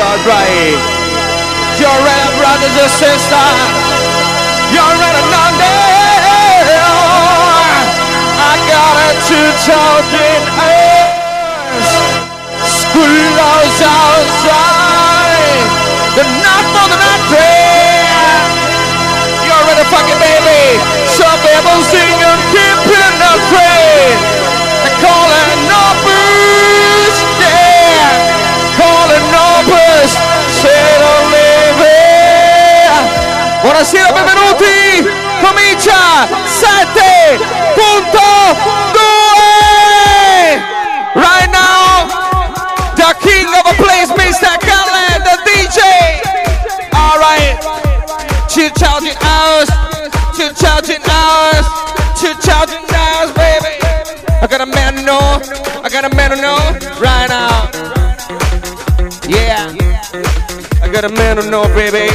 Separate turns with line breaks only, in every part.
You're right. You're right, brothers and sisters. You're right, Ananda. I got it to talking earth. School goes outside. The night for the night prayer. You're ready, fucking baby. Some people sing and keeping the train. Buonasera, benvenuti. Comincia 7.2. Right now, the king of a place, Mr. Khaled, the DJ. All right. Chill charging hours, chill charging hours, chill charging hours, baby. I got a man to I got a man to right now. A man to know, baby.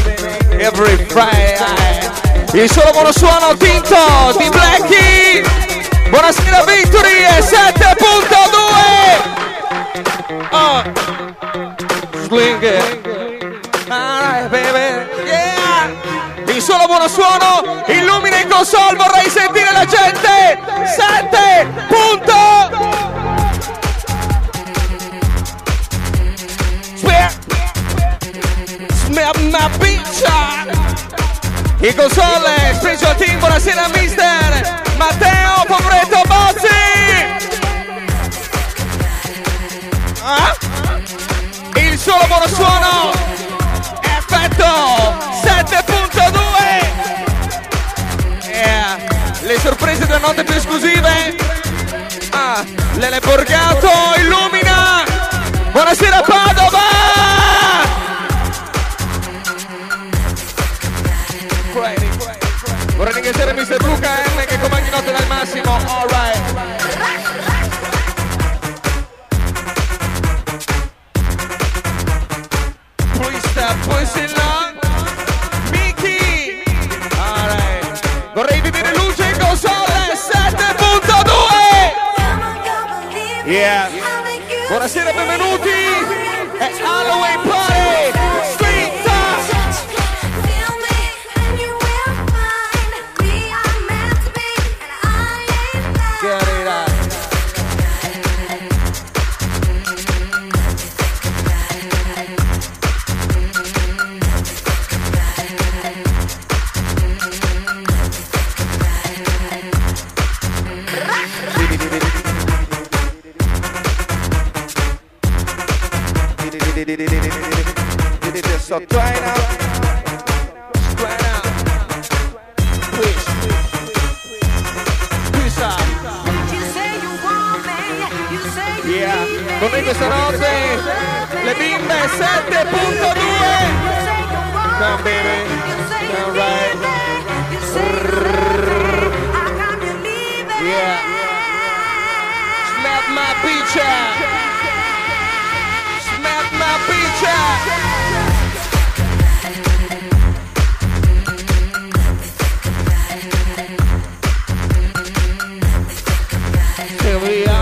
Every Friday. Il solo buono suono tinto di Blackie. Buonasera Victory e 7.2. Oh. Swing. Alright, baby. Yeah. Il solo buono suono illumina in console, vorrei sentire la gente. 7 In console, special team, buonasera mister Matteo Povretto Bozzi. Ah? Il solo buono suono effetto 7.2 Yeah. le sorprese della notte più esclusive ah, Lele Borgato illumina buonasera Padova every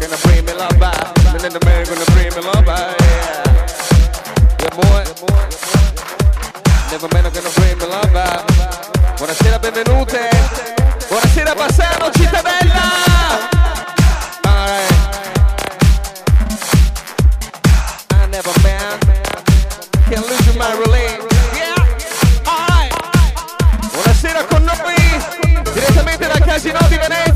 gonna bring me love by. And then Never man are gonna bring me Buonasera con noi, direttamente da Casino di Venezia.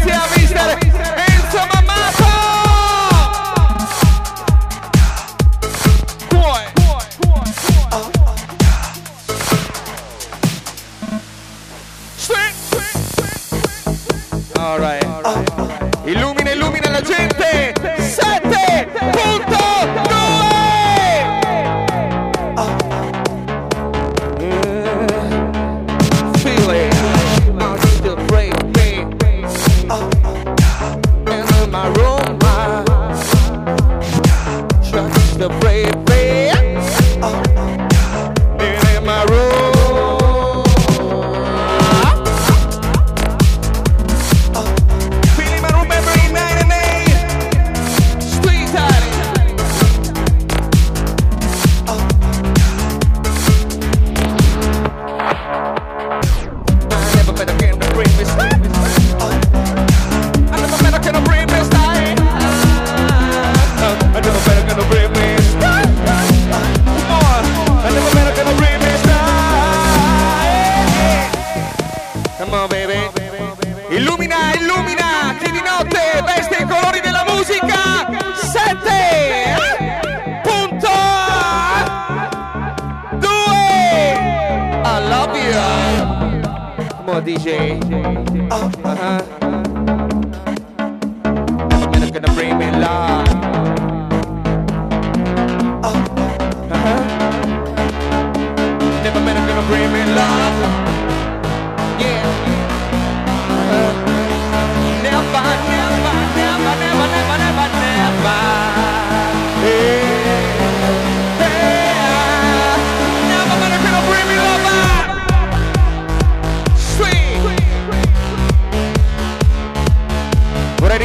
love you. Come on, DJ. Uh-huh. You're gonna bring me love. Uh-huh. Never been gonna bring me love.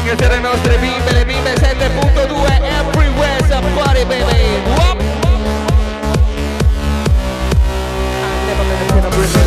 ringraziare le nostre bimbe, le bimbe 7.2 Everywhere a party baby Whoop! Ah,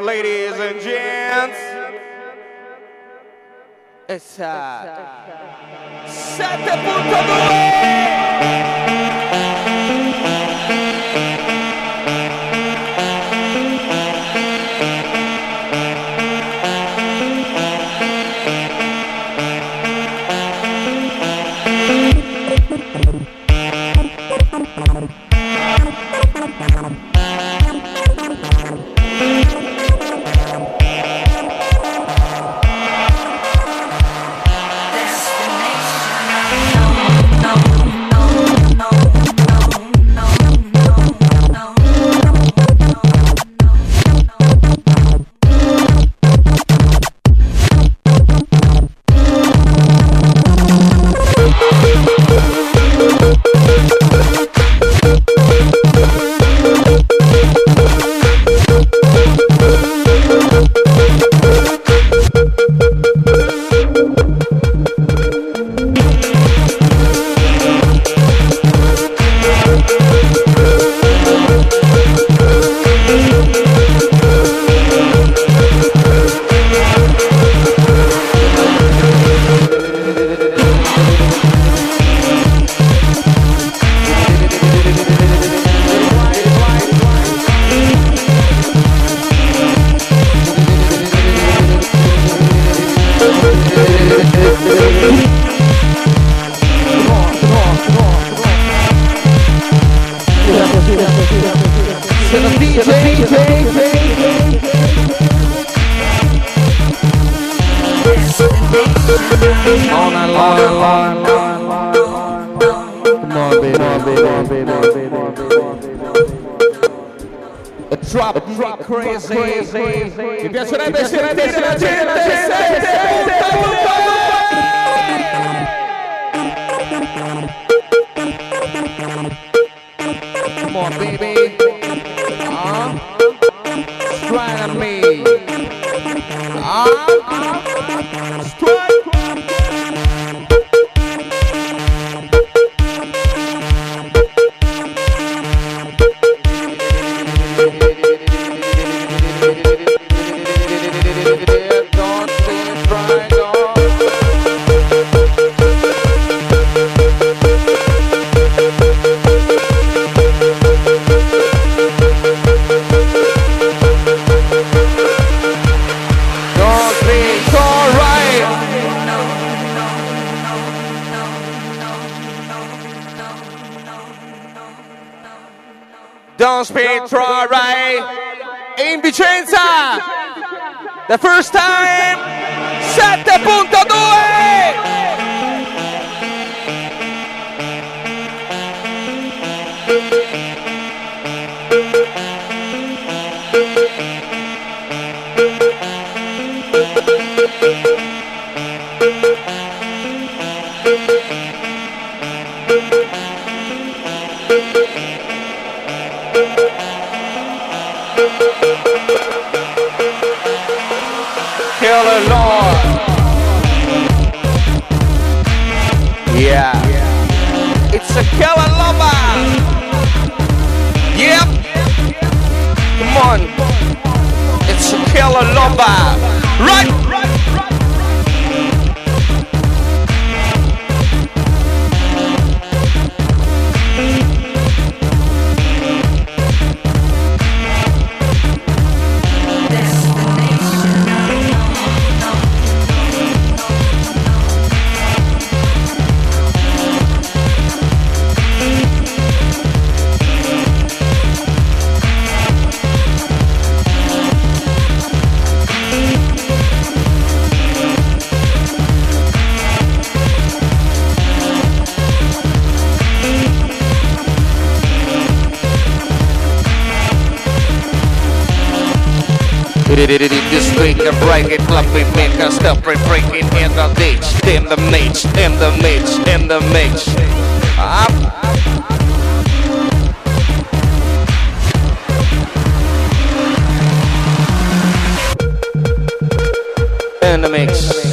ladies and gents. It's uh, 7.2 crazy. E piacerebbe sentire la gente. Come on, baby. Uh, try me. Uh, uh, The first time 7.2 the break it, club we make us stop break breaking in the ditch, in the niche, in the niche, in the niche. Up. In the mix.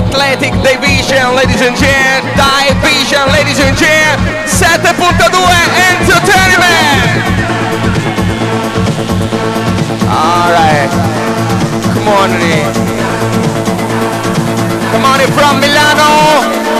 Athletic Division, ladies and gentlemen. Division, ladies and gentlemen. 7.2 Entertainment. Alright. Come on. Come on from Milano.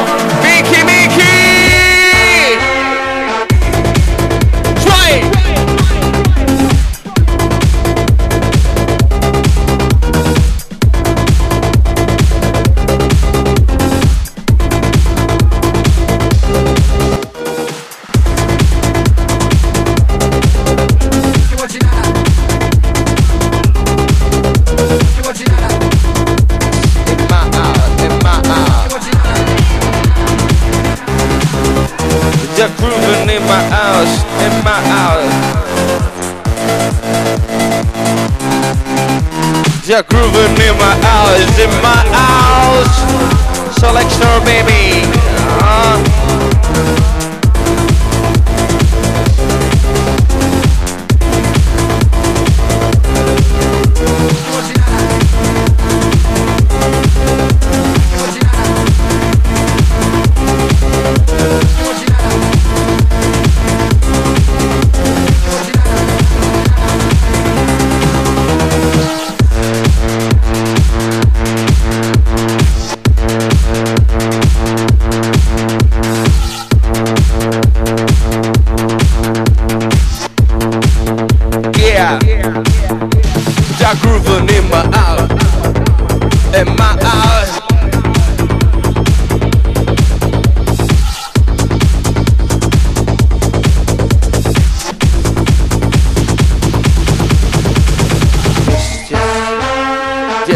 Just grooving in my house, in my house. Selection, baby.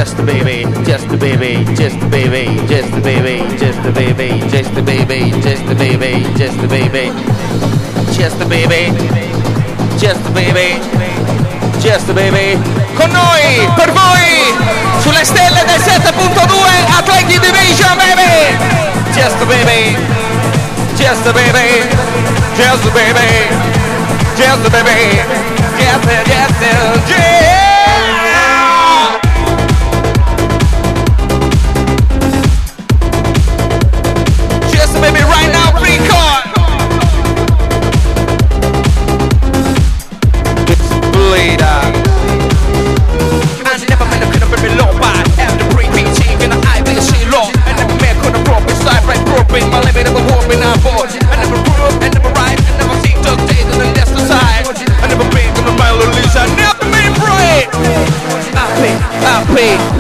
Just a baby, just a baby, just a baby, just a baby, just a baby, just a baby, just a baby, just a baby, just a baby, just a baby, just a baby. Con noi, per voi, sulle stelle del 7.2 Atleti Division, baby. Just a baby, just a baby, just a baby, just a baby, just a, just a, yeah. Hey.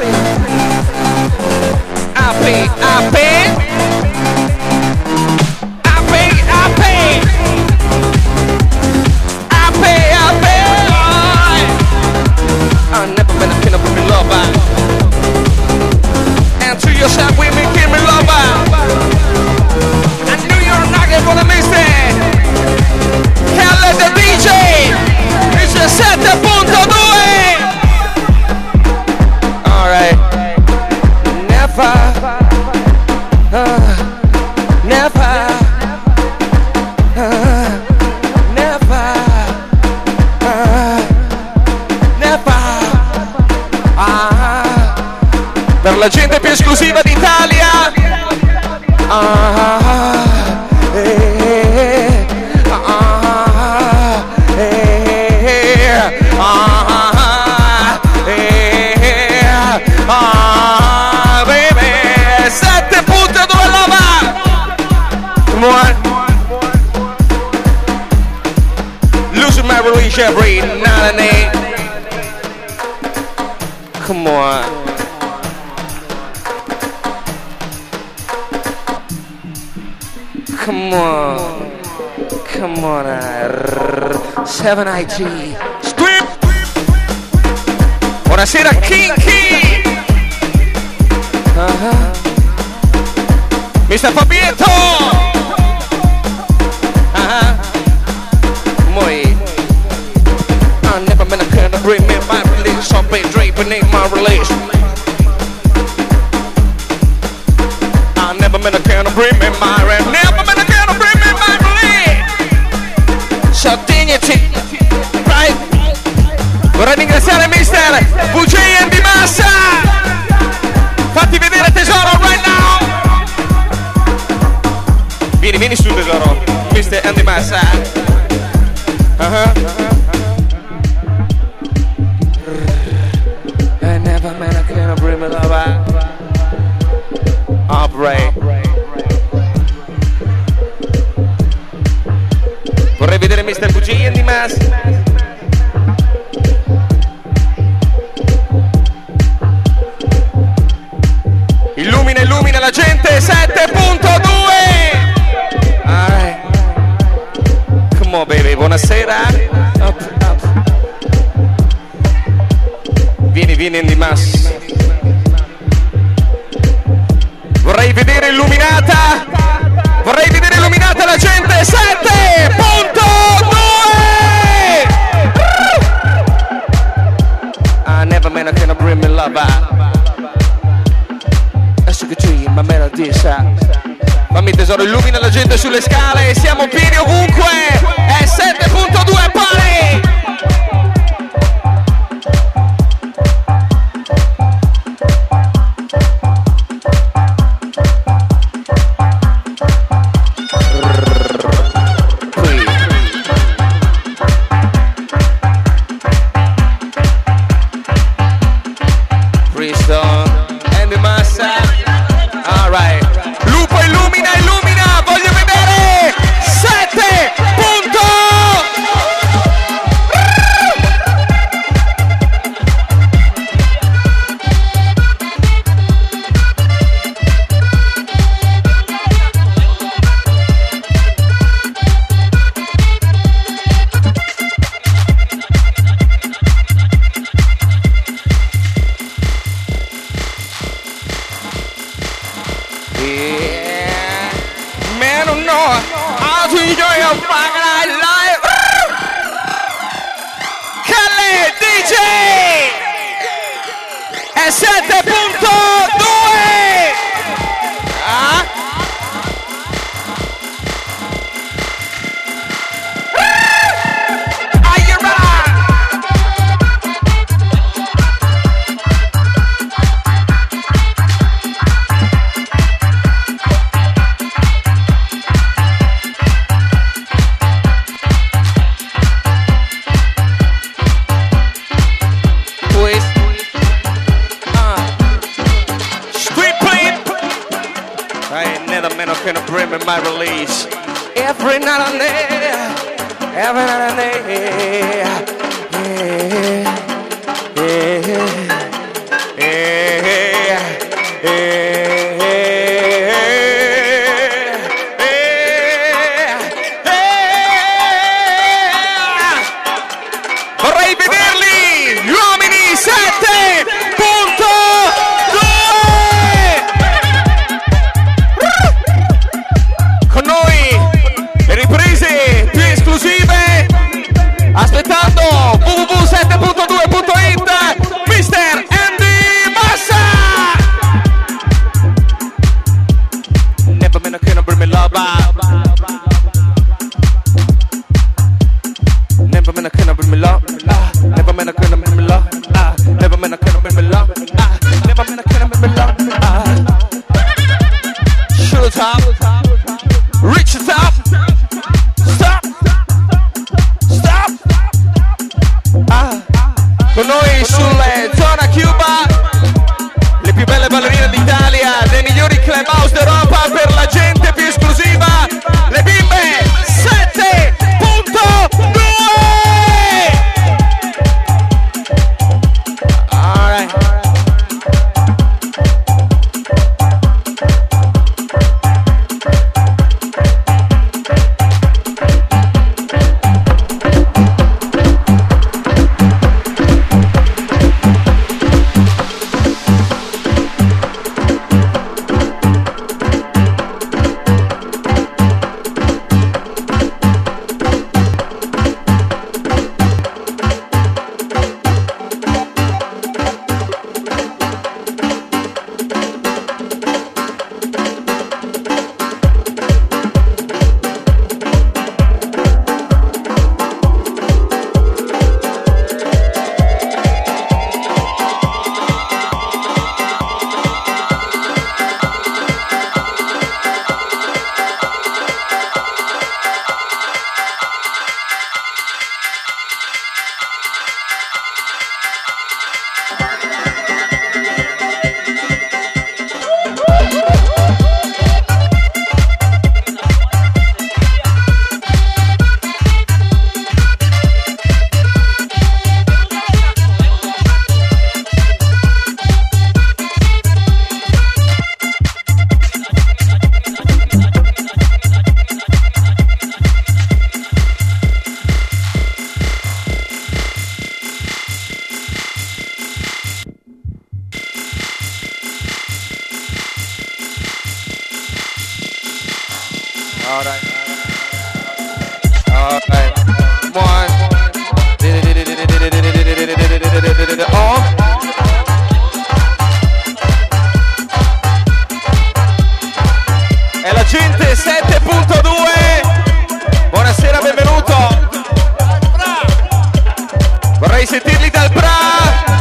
per la gente più esclusiva d'Italia. Ah, eh, ah, eh, ah, eh, baby, sette punte dove la va? Lose my religion, 7 IG. Scream! Buonasera king. Uh -huh. Mr. Fabietto! Buonasera. Vieni, vieni in Limas. Vorrei vedere illuminata. Vorrei vedere illuminata la gente. 7 punto 2. I ah, never meant I cannot bring me love. I should get you in my melody sound. Fammi tesoro, illumina la gente sulle scale, siamo pieni ovunque, è 7.2 pari! pra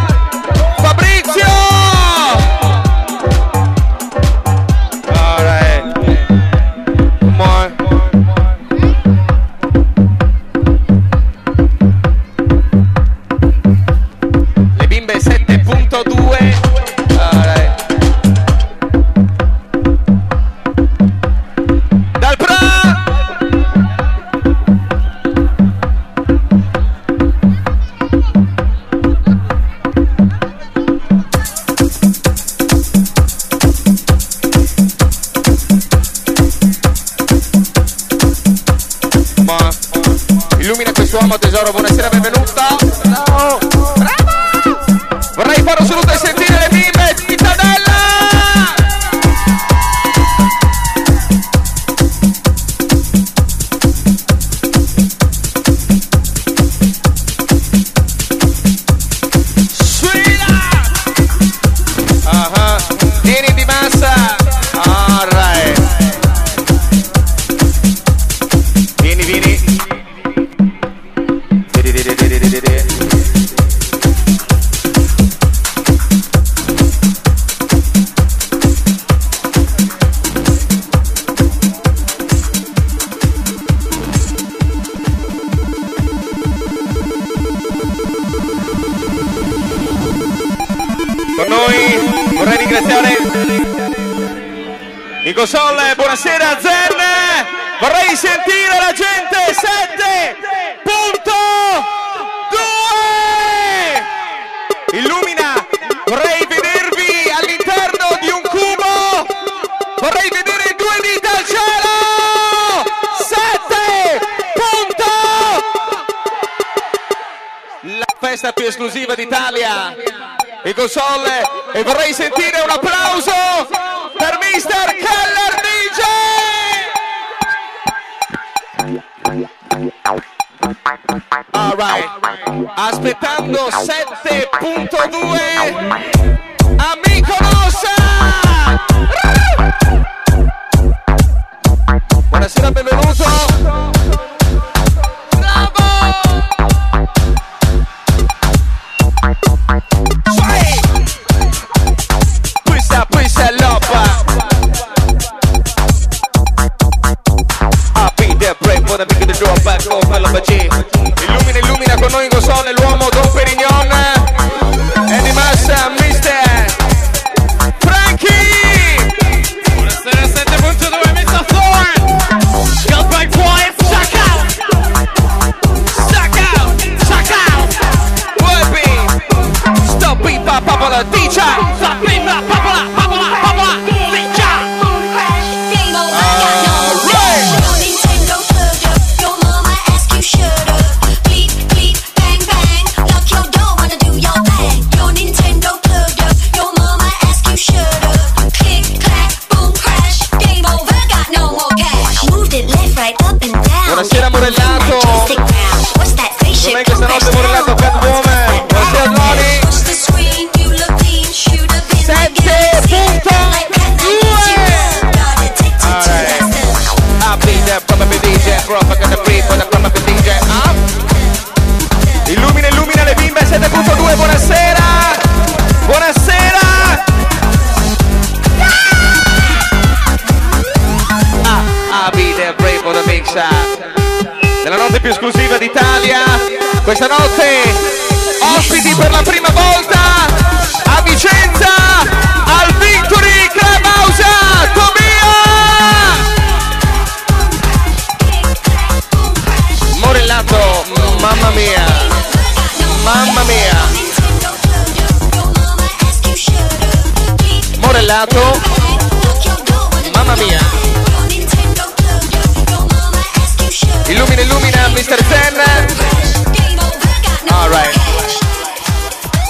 festa più esclusiva d'Italia, il console, e vorrei sentire un applauso per Mr. Keller DJ! Alright, aspettando 7.2, amico Nossa! Buonasera,
benvenuti! 7.2,
buonasera! Buonasera! Ah, ah, be there, brave for the big shot. Della notte più esclusiva d'Italia, questa notte ospiti per la prima volta a Vicenza! bailato. Mamma mia. Illumina, illumina, Mr. Zen. Alright.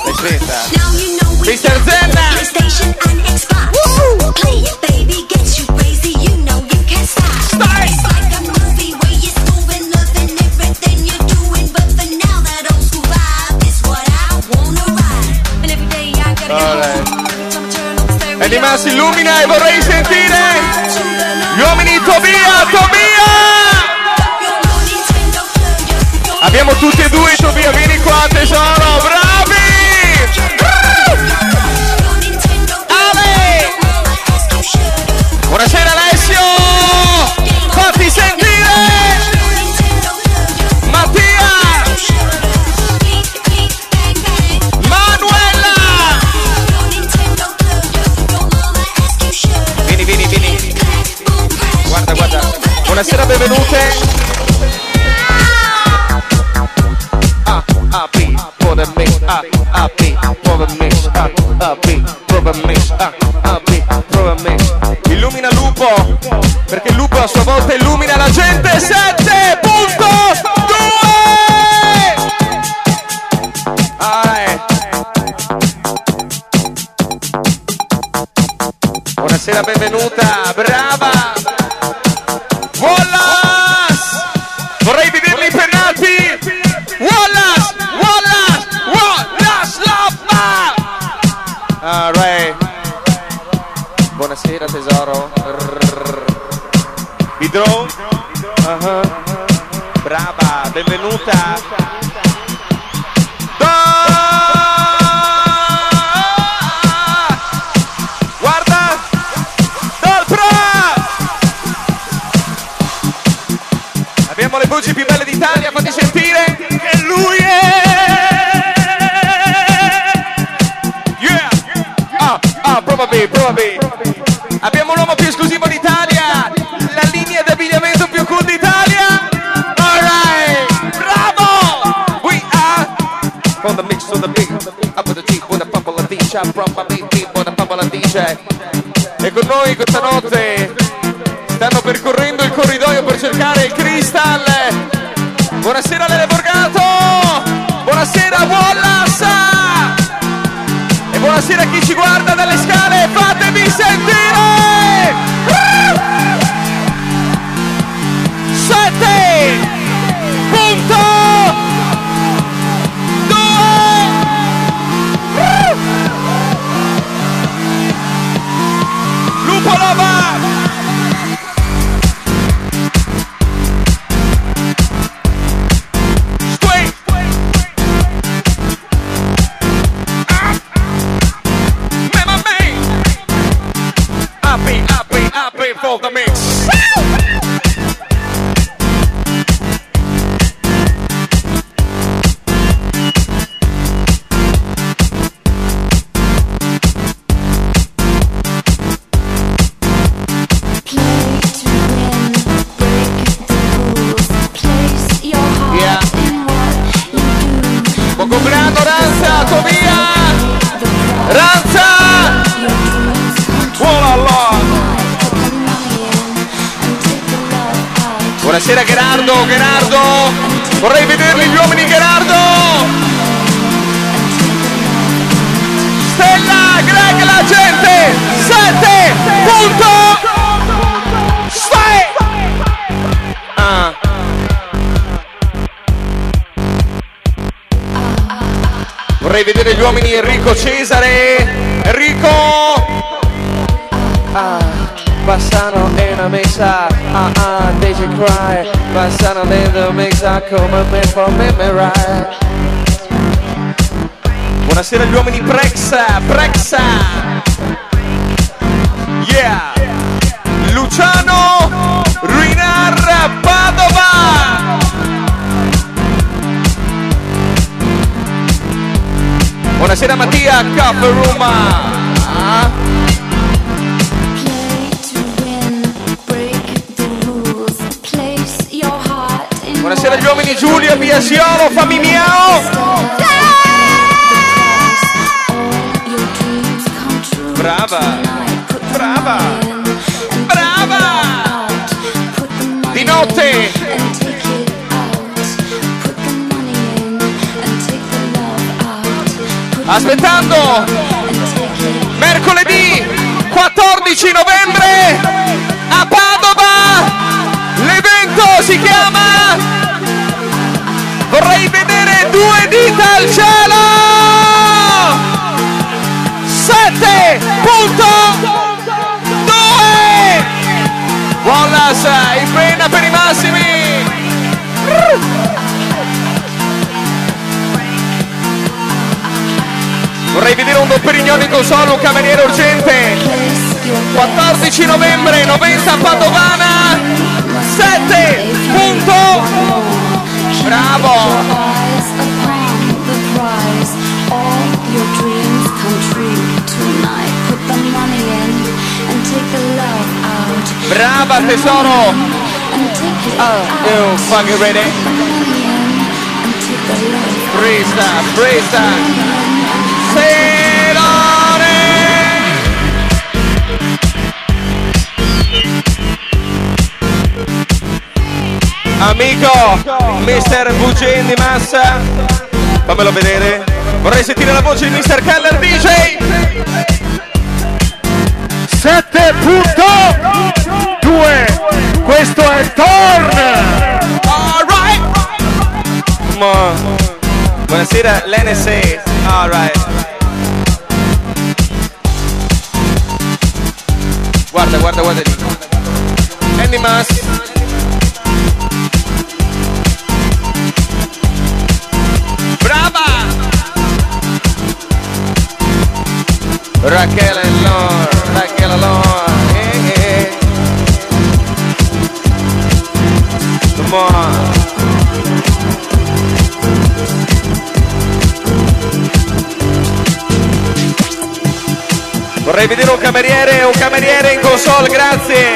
L'hai spenta. Mr. Zen. Uh-huh. si illumina e vorrei sentire gli uomini Tobia, Tobia! Abbiamo tutti e due Tobia, vieni qua tesoro, bravi! Ale! Buonasera Ale! Buonasera, benvenute. Ah, ah, Illumina Lupo, perché il lupo a sua volta illumina la gente. Sette,
Dios, amén.
brava, brava, di notte. Aspettando, mercoledì 14 novembre a Padova, l'evento si chiama Vorrei vedere due dita al cielo. casa, in penna per i massimi! Vorrei vedere un dopperignone con solo, un cameriere urgente! 14 novembre, 90 Padovana, 7 punto! Bravo! Brava tesoro! Oh, fucking ready? Freestyle, freestyle! Sedone! Amico, mister VG di massa, fammelo vedere. Vorrei sentire la voce di Mr. Keller DJ!
7.2 questo è Thorn
right. come on. buonasera l'NSA alright guarda guarda guarda lì
Mask. Vorrei vedere un cameriere, un cameriere in console, grazie.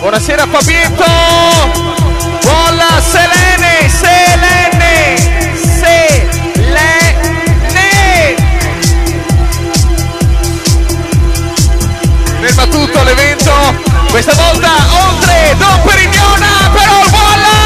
Buonasera Fabietto! Buona Selene! Selene! Selene! Ferma tutto l'evento! Questa volta oltre Don Perignona però voilà!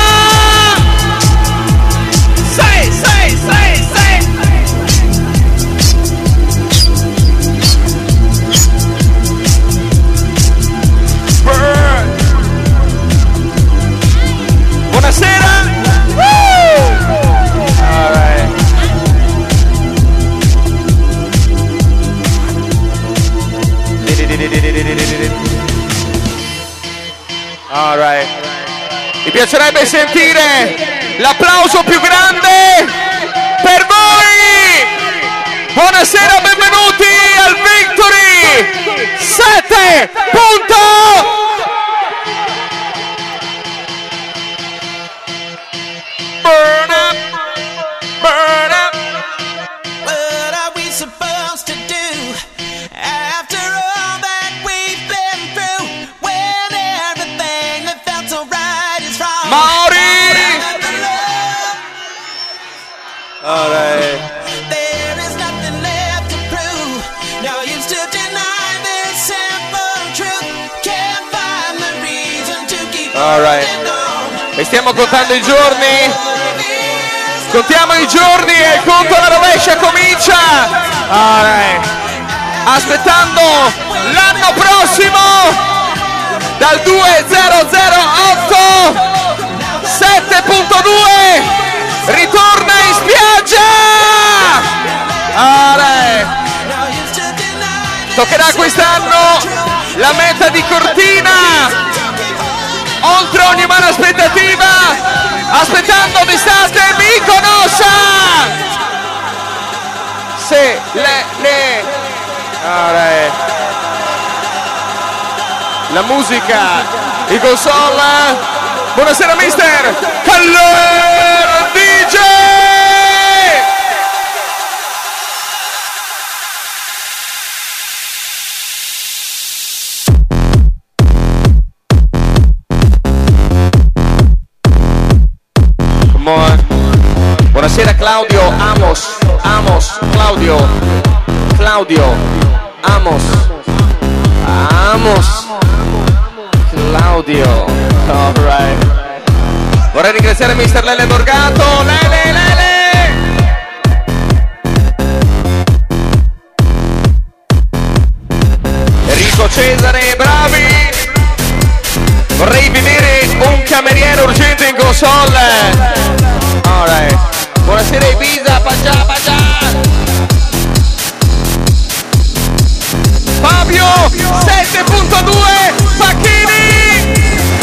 Piacerebbe sentire l'applauso più grande per voi! Buonasera, benvenuti al Victory 7
right.
E stiamo contando i giorni.
Contiamo i giorni e il conto alla rovescia comincia!
Right.
Aspettando l'anno prossimo dal 2008 7.2 ritorna in spiaggia!
This
toccherà quest'anno la meta di Cortina oltre ogni umana aspettativa aspettando d'estate Mykonos se le le.
Right.
la musica i console. Buonasera mister. Caller DJ
Buonasera Claudio, Amos, Amos, Claudio, Claudio, Amos, Amos, Claudio. All right.
vorrei ringraziare mister Lele Borgato Lele Lele! Enrico Cesare bravi! Vorrei vedere un cameriere urgente in console. Alright. Buonasera Ibiza Paggia Paggia Fabio 7.2 Facchini.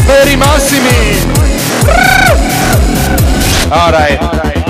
Per i massimi.
Alright.
Come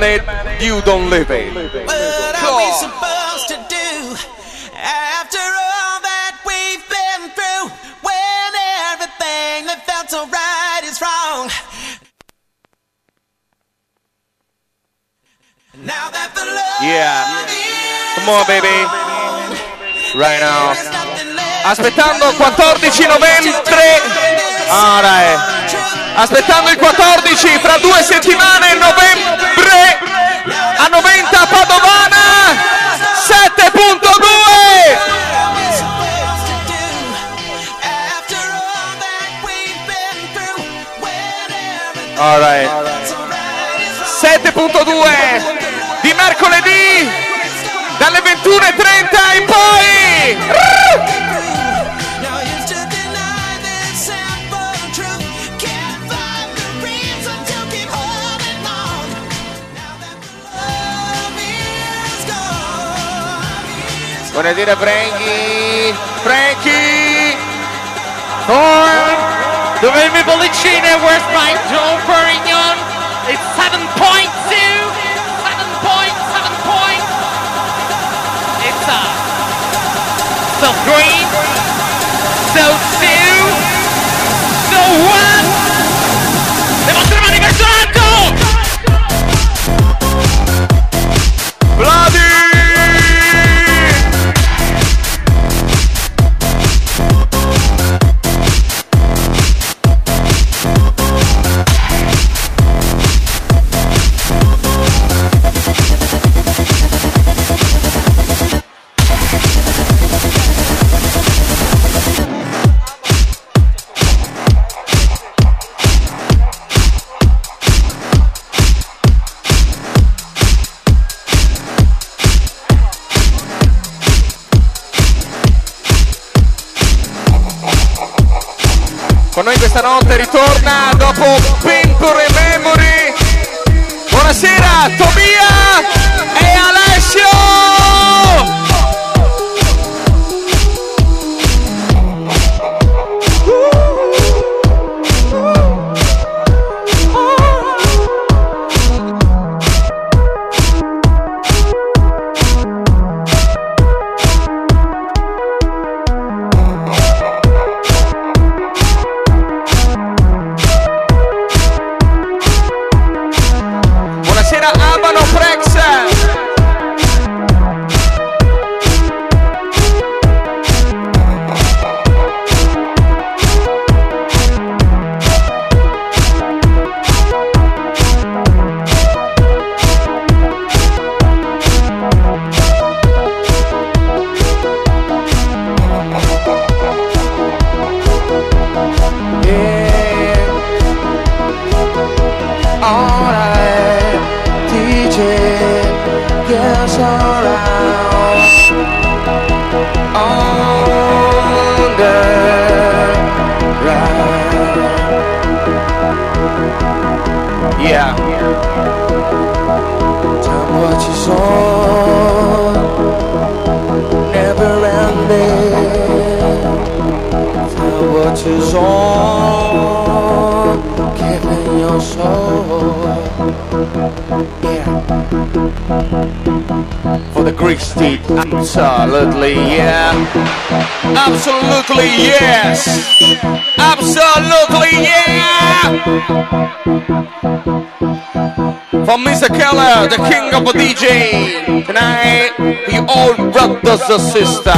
Demand it, you don't live it.
What are we supposed to do after all that we've been through? When everything that felt so right is wrong. Now that the love
Yeah. Come on, baby. Right now.
there's nothing left.
Aspettando il 14 novembre. Aspettando il 14 fra due settimane novembre a 90 Padovana 7.2
What are we supposed to do after all that we've been through? When everything
Alright
felt so right is wrong.
7.2 di mercoledì dalle 21.30 in poi Buonasera Frankie Frankie
Thorn, dovrebbe bollicine, where's my Joe Perignon? It's 7.2, 7 point, 7 point. It's uh, so green, so two, so one.
Questa notte ritorna
the
Greek steed. Absolutely, yeah. Absolutely, yes. Absolutely, yeah. From Mr. Keller, the king of the DJ. Tonight, we all brothers and sisters.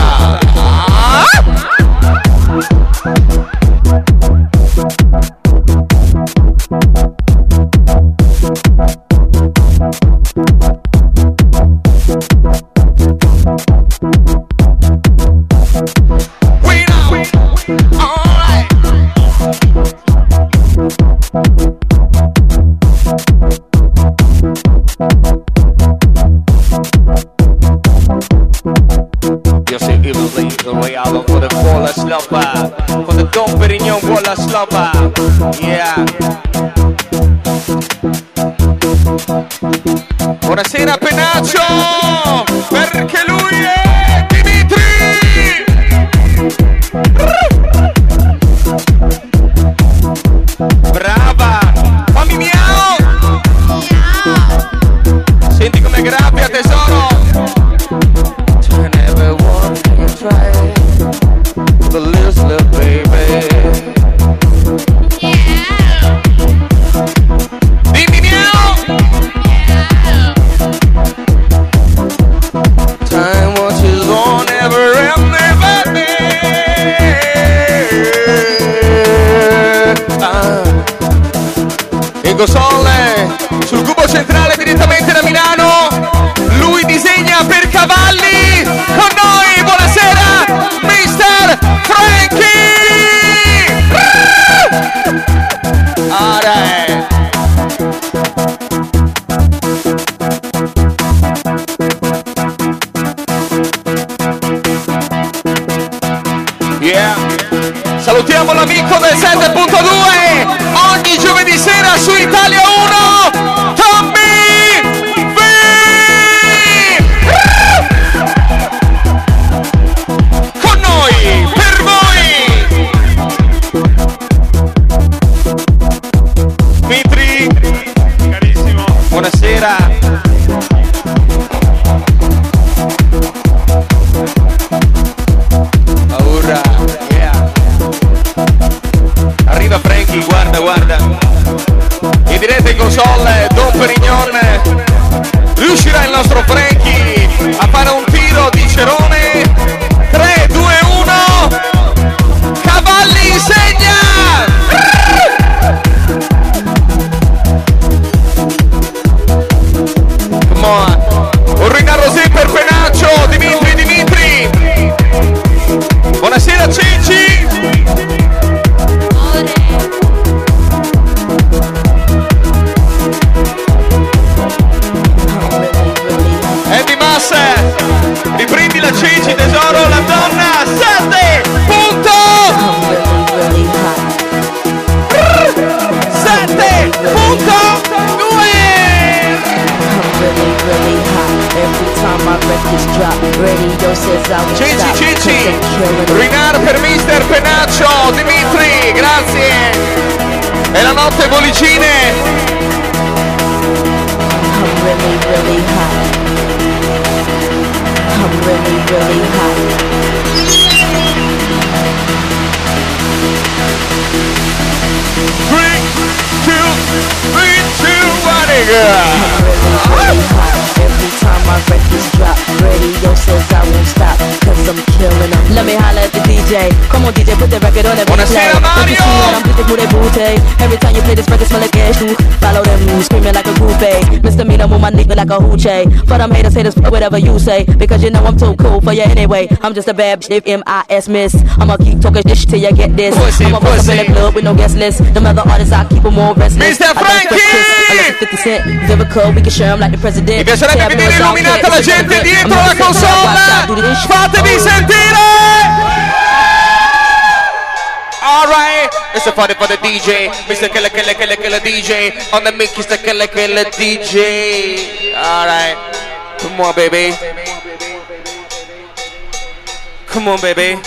Come on,
DJ, put the record on the replay. Don't you
Mario.
see that I'm with the booty? Every time you play this record, smell like ash. Ooh, Follow them moves, screaming like a groupie. Misdemeanor with my nigga like a hoochie. For them haters, haters, whatever you say. Because you know I'm too cool for you anyway. I'm just a bad bitch, M-I-S miss. I'ma keep talking this till you get this.
Pussy,
I'ma bust up in the club with no guest list. Them other artists, I keep them more restless.
Mr.
I
Frankie!
kiss 50 cent. If could, we can share 'em like the president.
Mi piacerebbe vedere
all
illuminata la gente dietro la
gonna sit down, watch out, do
console.
shit.
Fatevi sentire! Alright, this is funny for the DJ. Mr. Killer, Killer, Killer, Killer DJ. On the mic, Mr. Killer, Killer DJ. Alright. Come on, baby. Come on, baby.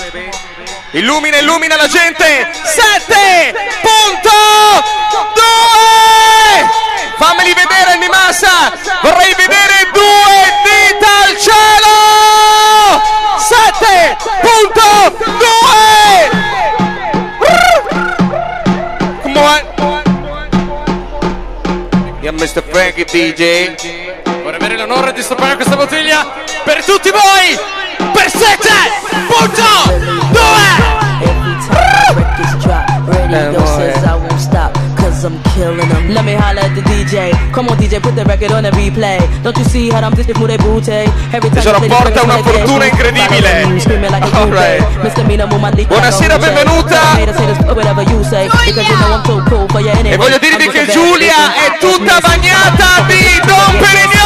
Illumina, illumina la gente. 7 punto 2 Fammeli vedere Andy Massa. Vorrei vedere due dita al cielo. Mr. Frankie DJ.
Vorrei avere l'onore di stoppare questa bottiglia per tutti voi per 7 punto 2
Cause I'm killing them. Let me holler at the DJ. Come on, DJ, put the record on the replay. Don't you see how I'm this booty booty? Every time play
porta una
a
fortuna incredibile.
Follow them, screaming like a
All
groupie.
right.
Misdemeanor with my dick like a
Buonasera, benvenuta.
Haters, haters, whatever you say. Because you know I'm too cool for you anyway.
E voglio dirvi che
just a
Giulia è tutta bagnata di Don Perignone!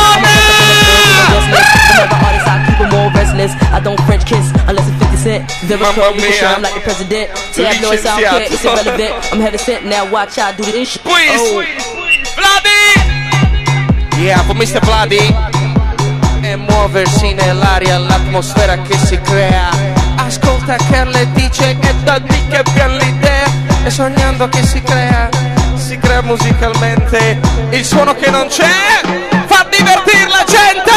Unless it's 50 cent. Very cold, 'em like the president. Tabloids, I don't care, it's irrelevant. I'm heavy sent, now watch I do this shit.
Squeeze!
Oh.
Vladi! Yeah, for Mr. Vladi. E muoversi nell'aria, l'atmosfera che si crea. Ascolta che le dice e da di che abbiamo l'idea. E sognando che si crea, si crea musicalmente. Il suono che non c'è, fa divertire la gente!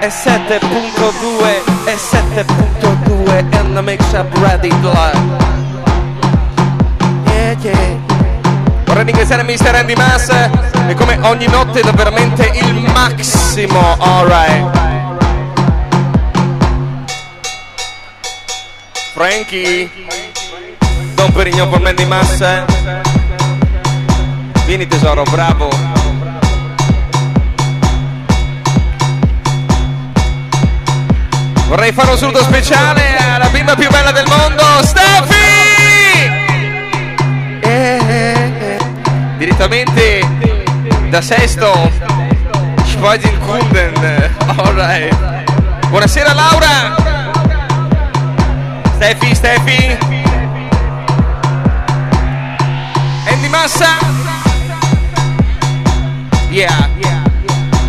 E 7.2, e 7.2, and the mix up ready blood. Yeah, yeah. Vorrei ringraziare Mr. Andy Mass e come ogni notte da veramente il massimo, alright. Frankie, Don Perignon per Mandy Mass. Vieni tesoro, bravo. Vorrei fare un saluto speciale alla bimba più bella del mondo, Steffi! Direttamente da Sesto, Schweizin Kunden. Alright. Buonasera Laura! Steffi, Steffi! Andy Massa! Yeah.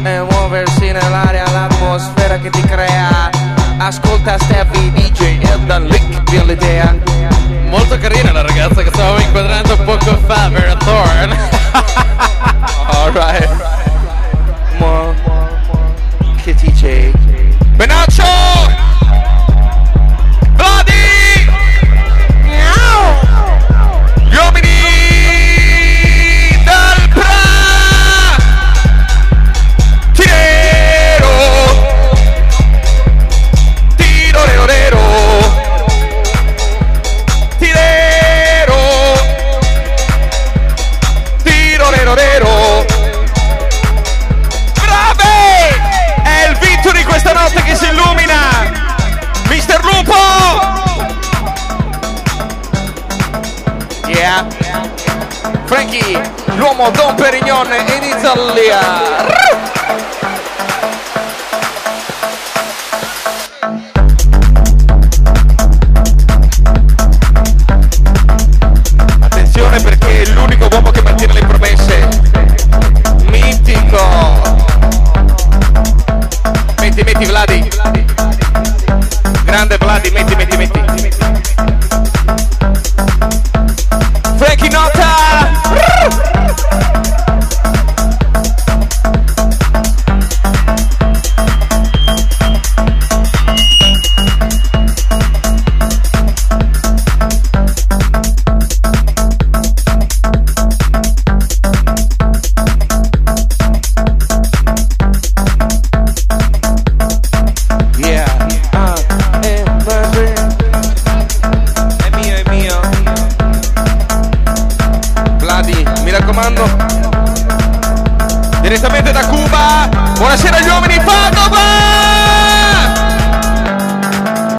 E muoversi nell'aria l'atmosfera che ti crea ascolta Steffi DJ Eldan Lick l'idea
Molto carina la ragazza che stavamo inquadrando poco fa, Vera Thorne.
Alright